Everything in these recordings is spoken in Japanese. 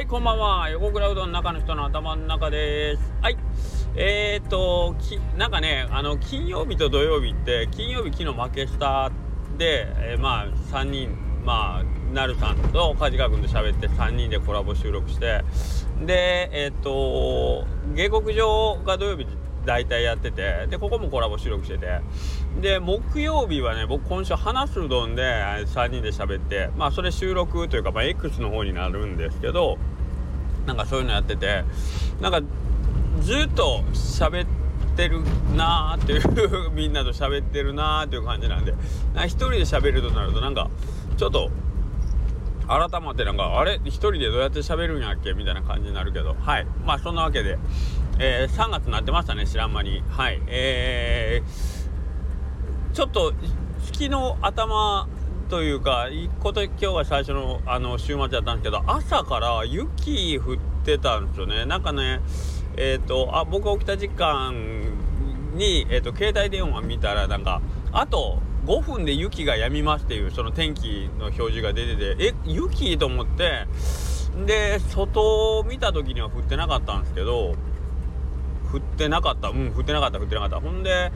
はいこんばんは。横倉うどんの中の人の頭の中です。はい。えー、っときなんかねあの金曜日と土曜日って金曜日昨日負けしたで、えー、まあ3人まあなるさんと梶川君と喋って3人でコラボ収録してでえー、っと下克上が土曜日大体やっててでここもコラボ収録しててで木曜日はね僕今週話すうどんで3人で喋ってまあそれ収録というか、まあ、X の方になるんですけどなんかそういうのやっててなんかずっと喋ってるなーっていう みんなと喋ってるなーっていう感じなんで一人で喋るとなるとなんかちょっと改まってなんかあれ？一人でどうやって喋るんやっけ？みたいな感じになるけどはい。まあそんなわけで、えー、3月になってましたね知らん間に。はい。えー、ちょっと月の頭というかこと今日が最初のあの週末だったんですけど朝から雪降ってたんですよね。なんかねえっ、ー、とあ僕が起きた時間に、えーと携帯電話見たらなんかあと5分で雪が止みますっていうその天気の表示が出ててえ雪と思ってで外を見た時には降ってなかったんですけど降ってなかった。うん。降ってなかった降ってなかった。ほんで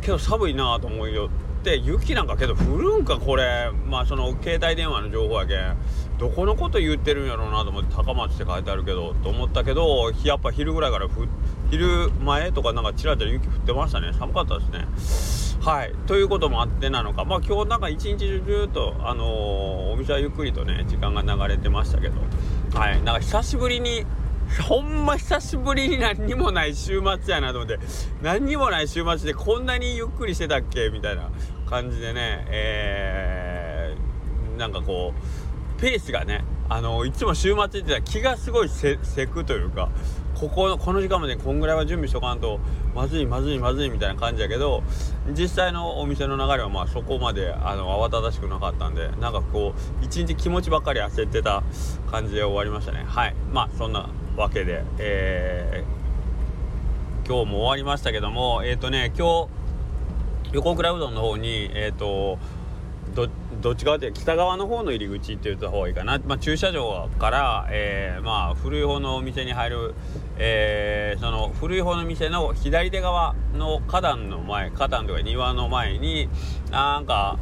けど寒いなと思いよって雪なんかけど降るんかこれ。まあその携帯電話の情報やけん。どこのこと言ってるんやろうなと思って高松って書いてあるけどと思ったけどやっぱ昼ぐらいから昼前とかなんかちらちら雪降ってましたね。寒かったですね。はい。ということもあってなのか。まあ今日なんか一日中ずっとあのー、お店はゆっくりとね時間が流れてましたけど。はい。なんか久しぶりに ほんま久しぶりに何にもない週末やなと思って。何にもない週末でこんなにゆっくりしてたっけみたいな感じでね。えー、なんかこうペースがねあのいつも週末ってた気がすごいせくというかここのこの時間までこんぐらいは準備しとかんとまずいまずいまずいみたいな感じやけど実際のお店の流れはまあそこまであの慌ただしくなかったんでなんかこう一日気持ちばっかり焦ってた感じで終わりましたね。はい。まあそんなわけで、えー、今日も終わりましたけどもえっ、ー、とね今日横倉うどんの方にえっ、ー、とどっち側って北側の方の入り口って言った方がいいかな、まあ、駐車場から、えー、まあ、古い方のお店に入る、えー、その古い方の店の左手側の花壇の前花壇とか庭の前になんか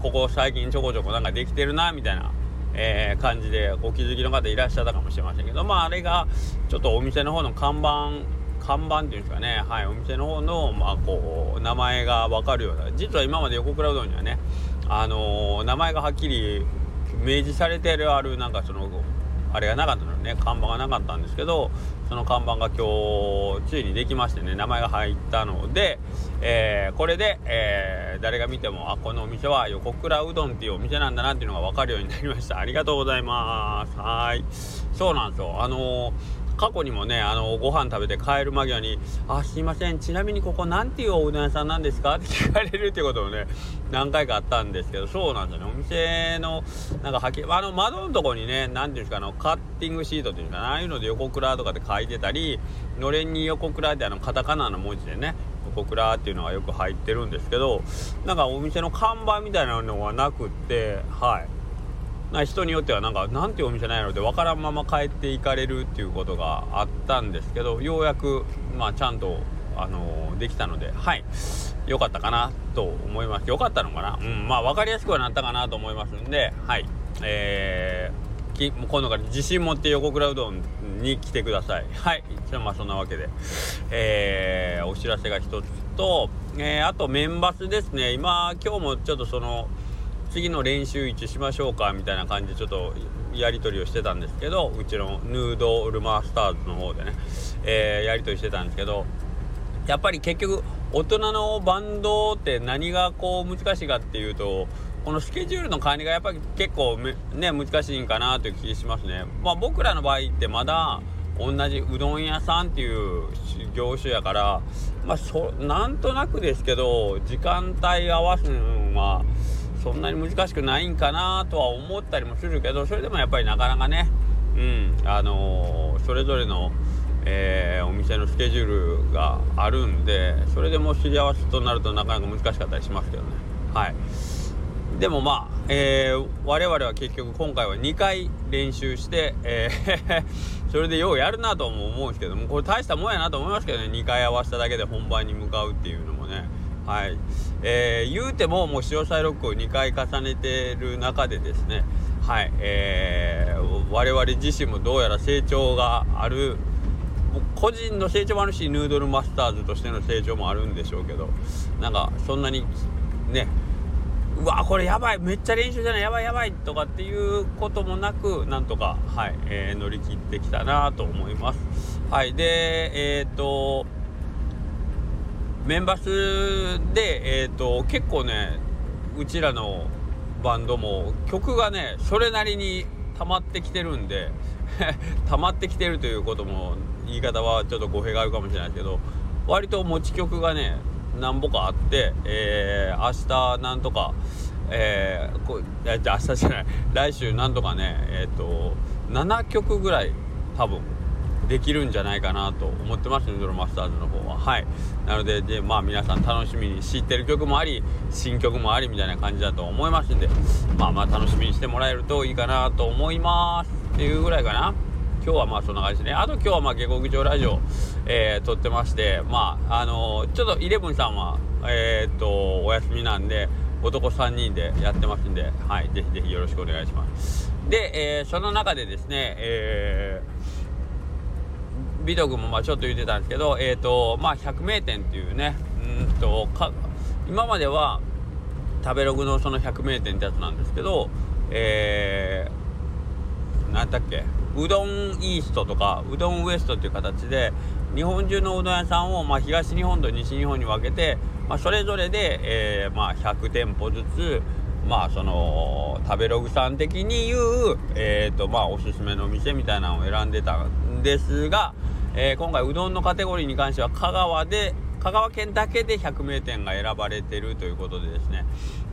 ここ最近ちょこちょこなんかできてるなみたいな、えー、感じでお気づきの方いらっしゃったかもしれませんけどまああれがちょっとお店の方の看板看板っていうんですかね、はい、お店の方の、まあ、こう名前が分かるような実は今まで横倉うどんにはねあのー、名前がはっきり明示されてるあるなんかそのあれがなかったのね。看板がなかったんですけどその看板が今日ついにできましてね名前が入ったので、えー、これで、えー、誰が見てもあこのお店は横倉うどんっていうお店なんだなっていうのが分かるようになりました。ありがとうございます。はい。そうなんですよ。あのー過去にもねあのご飯食べて帰る間際に「あすいません。ちなみにここ何ていうおうどん屋さんなんですか?」って聞かれるってこともね何回かあったんですけどそうなんですよね。お店のなんかはきあの窓のとこにね何ていうんですかあのカッティングシートっていうかああいうので横倉とかで書いてたりのれんに横倉ってあのカタカナの文字でね横倉っていうのがよく入ってるんですけどなんかお店の看板みたいなのはなくってはい。な人によってはなんかなんていうお店なんやろって分からんまま帰っていかれるっていうことがあったんですけどようやくまあちゃんとあのー、できたのではい。良かったかなと思います。良かったのかな？うん。まあ分かりやすくはなったかなと思いますんではい。えー、今度から自信持って横倉うどんに来てください。はい。まあそんなわけで。えー、お知らせが一つと、えー、あとメンバスですね。今今日もちょっとその次の練習位置しましょうかみたいな感じでちょっとやり取りをしてたんですけどうちのヌードルマスターズの方でね、えー、やり取りしてたんですけどやっぱり結局大人のバンドって何がこう難しいかっていうとこのスケジュールの管理がやっぱり結構ね難しいんかなという気しますね。まあ僕らの場合ってまだ同じうどん屋さんっていう業種やからまあそなんとなくですけど時間帯合わすのはそんなに難しくないんかなとは思ったりもするけどそれでもやっぱりなかなかねうんあのー、それぞれの、えー、お店のスケジュールがあるんでそれでも知り合わせとなるとなかなか難しかったりしますけどね。はい。でもまあ、えー、我々は結局今回は2回練習して、えー それでようやるなとも思うんですけどもこれ大したもんやなと思いますけどね。2回合わせただけで本番に向かうっていうのもね。はい、えー、言うてももう潮騒ロックを2回重ねてる中でですねはい、えー、我々自身もどうやら成長がある個人の成長もあるしヌードルマスターズとしての成長もあるんでしょうけどなんかそんなにねうわこれやばいめっちゃ練習じゃないやばいやばいとかっていうこともなくなんとかはい、えー、乗り切ってきたなと思います。はいでえっ、ー、とメンバスでえ、ー、と結構ねうちらのバンドも曲がねそれなりに溜まってきてるんで 溜まってきてるということも言い方はちょっと語弊があるかもしれないですけど割と持ち曲がね何ぼかあって、えー、明日なんとか、えー、こ明日じゃない来週なんとかねえっ、ー、と7曲ぐらい多分できるんじゃないかなと思ってますねドロマスターズの方は。はい。なのででまあ皆さん楽しみに知ってる曲もあり新曲もありみたいな感じだと思いますんでまあまあ楽しみにしてもらえるといいかなと思いますっていうぐらいかな。今日はまあそんな感じですね。あと今日はまあ下克上ラジオ、えー、撮ってましてまああのー、ちょっとイレブンさんはえー、っとお休みなんで男3人でやってますんではいぜひぜひよろしくお願いします。で、えー、その中でですねえー、美徳もまあちょっと言ってたんですけどえっ、とまあ百名店っていうねうんとか今までは食べログのその百名店ってやつなんですけどえー、何だっけうどんイーストとかうどんウエストっていう形で日本中のうどん屋さんを、まあ、東日本と西日本に分けて、まあ、それぞれで、えー、まあ、100店舗ずつまあその食べログさん的に言う、えーとまあ、おすすめの店みたいなのを選んでたんですが、えー、今回うどんのカテゴリーに関しては香川で香川県だけで100名店が選ばれてるということでですね。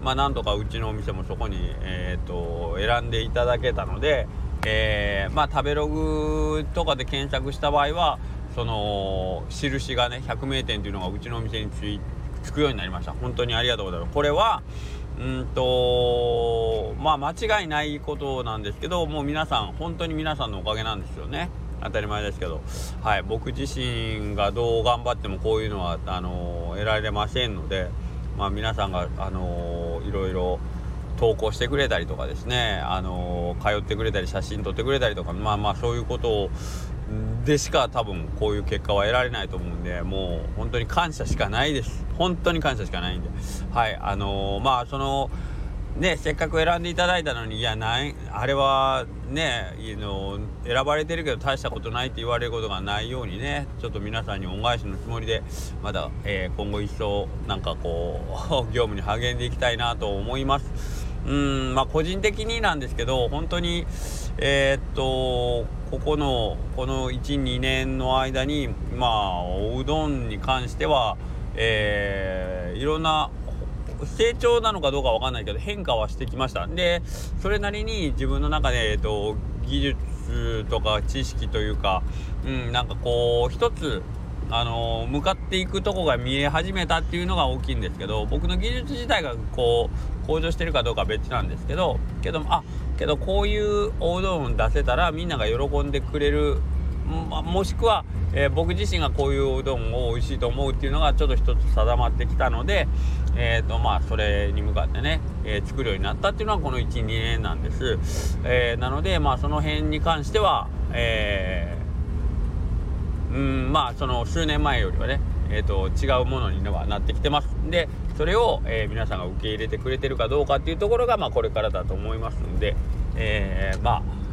まあなんとかうちのお店もそこに、えーと選んでいただけたので、えー、まあ食べログとかで検索した場合はその印がね100名店というのがうちのお店についつくようになりました。本当にありがとうございます。これはうんとまあ間違いないことなんですけどもう皆さん本当に皆さんのおかげなんですよね。当たり前ですけど、はい、僕自身がどう頑張ってもこういうのはあの得られませんので、まあ、皆さんがあのいろいろ投稿してくれたりとかですね、あの、通ってくれたり写真撮ってくれたりとかまあまあそういうことをでしか多分こういう結果は得られないと思うんでもう本当に感謝しかないです。本当に感謝しかないんで。はいあのー、まあそのねせっかく選んでいただいたのにいやないあれはねいの選ばれてるけど大したことないって言われることがないようにねちょっと皆さんに恩返しのつもりでまだ、えー、今後一層なんかこう 業務に励んでいきたいなと思います。うんまあ個人的になんですけど本当にえー、っとここのこの12年の間にまあおうどんに関しては、えー、いろんな成長なのかどうかわかんないけど変化はしてきました。でそれなりに自分の中で、え、っと技術とか知識というか、うん、なんかこう一つあの向かっていくとこが見え始めたっていうのが大きいんですけど僕の技術自体がこう向上してるかどうかは別なんですけどけどあけどこういうおうどん出せたらみんなが喜んでくれるももしくは、えー、僕自身がこういうおうどんを美味しいと思うっていうのがちょっと一つ定まってきたので、えーとまあ、それに向かってね、えー、作るようになったっていうのはこの12年なんです、えー、なので、まあ、その辺に関しては、えうんまあその数年前よりはね、えーと、違うものにはなってきてます。でそれを、えー、皆さんが受け入れてくれてるかどうかっていうところが、まあ、これからだと思いますんで、えー、まあ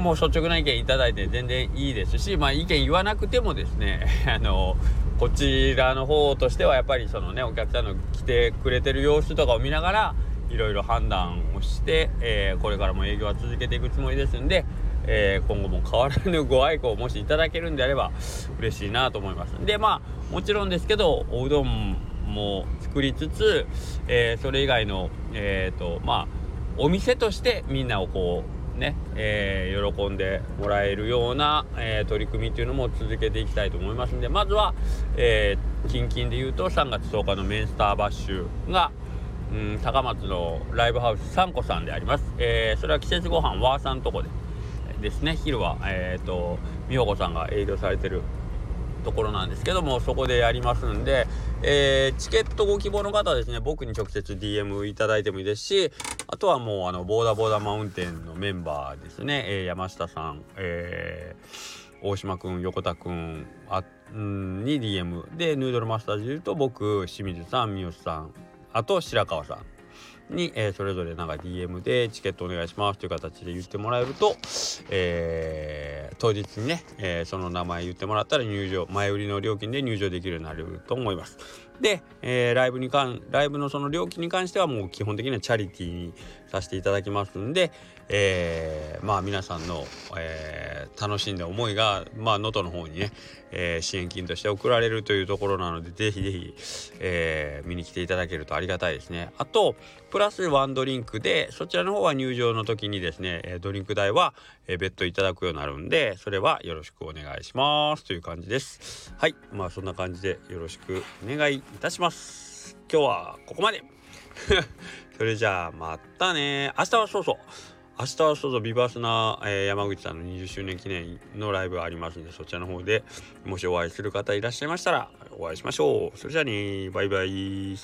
もう率直な意見いただいて全然いいですし、まあ、意見言わなくてもですね あのこちらの方としてはやっぱりそのねお客さんの来てくれてる様子とかを見ながらいろいろ判断をして、えー、これからも営業は続けていくつもりですんで、えー、今後も変わらぬご愛顧をもしいただけるんであれば嬉しいなと思いますでまあもちろんですけどおうどんも作りつつ、えー、それ以外のえっ、ー、とまあお店としてみんなをこうね、えー、喜んでもらえるような、えー、取り組みというのも続けていきたいと思いますんでまずは、えー、近々で言うと3月10日のメンスターバッシュが、うん高松のライブハウス3個さんであります、えー、それは季節ごはんワーさんとこでですね。昼はえっ、ー、と美穂子さんが営業されてるところなんですけどもそこでやりますんで、えー、チケットご希望の方はですね僕に直接 DM いただいてもいいですしあとはもうあのボーダーボーダーマウンテンのメンバーですね、えー、山下さん、えー、大島君横田君あんに DM でヌードルマスターズでいうと僕清水さん三好さんあと白川さん。に、えー、それぞれなんか DM でチケットお願いしますという形で言ってもらえると、えー、当日にね、えー、その名前言ってもらったら入場前売りの料金で入場できるようになると思います。で、えー、ライブに関ライブのその料金に関してはもう基本的にはチャリティーにさせていただきますんで、えー、まあ皆さんの、えー、楽しんだ思いがまあ能登の方にね、えー、支援金として送られるというところなのでぜひぜひ、え、見に来ていただけるとありがたいですね。あとプラスワンドリンクでそちらの方は入場の時にですねドリンク代は別途いただくようになるんでそれはよろしくお願いしますという感じです。はいまあそんな感じでよろしくお願いいたします。今日はここまで それじゃあまたね明日はそうそう明日はそうそうビバースな、えー、山口さんの20周年記念のライブありますんでそちらの方でもしお会いする方いらっしゃいましたらお会いしましょう。それじゃあねバイバイ。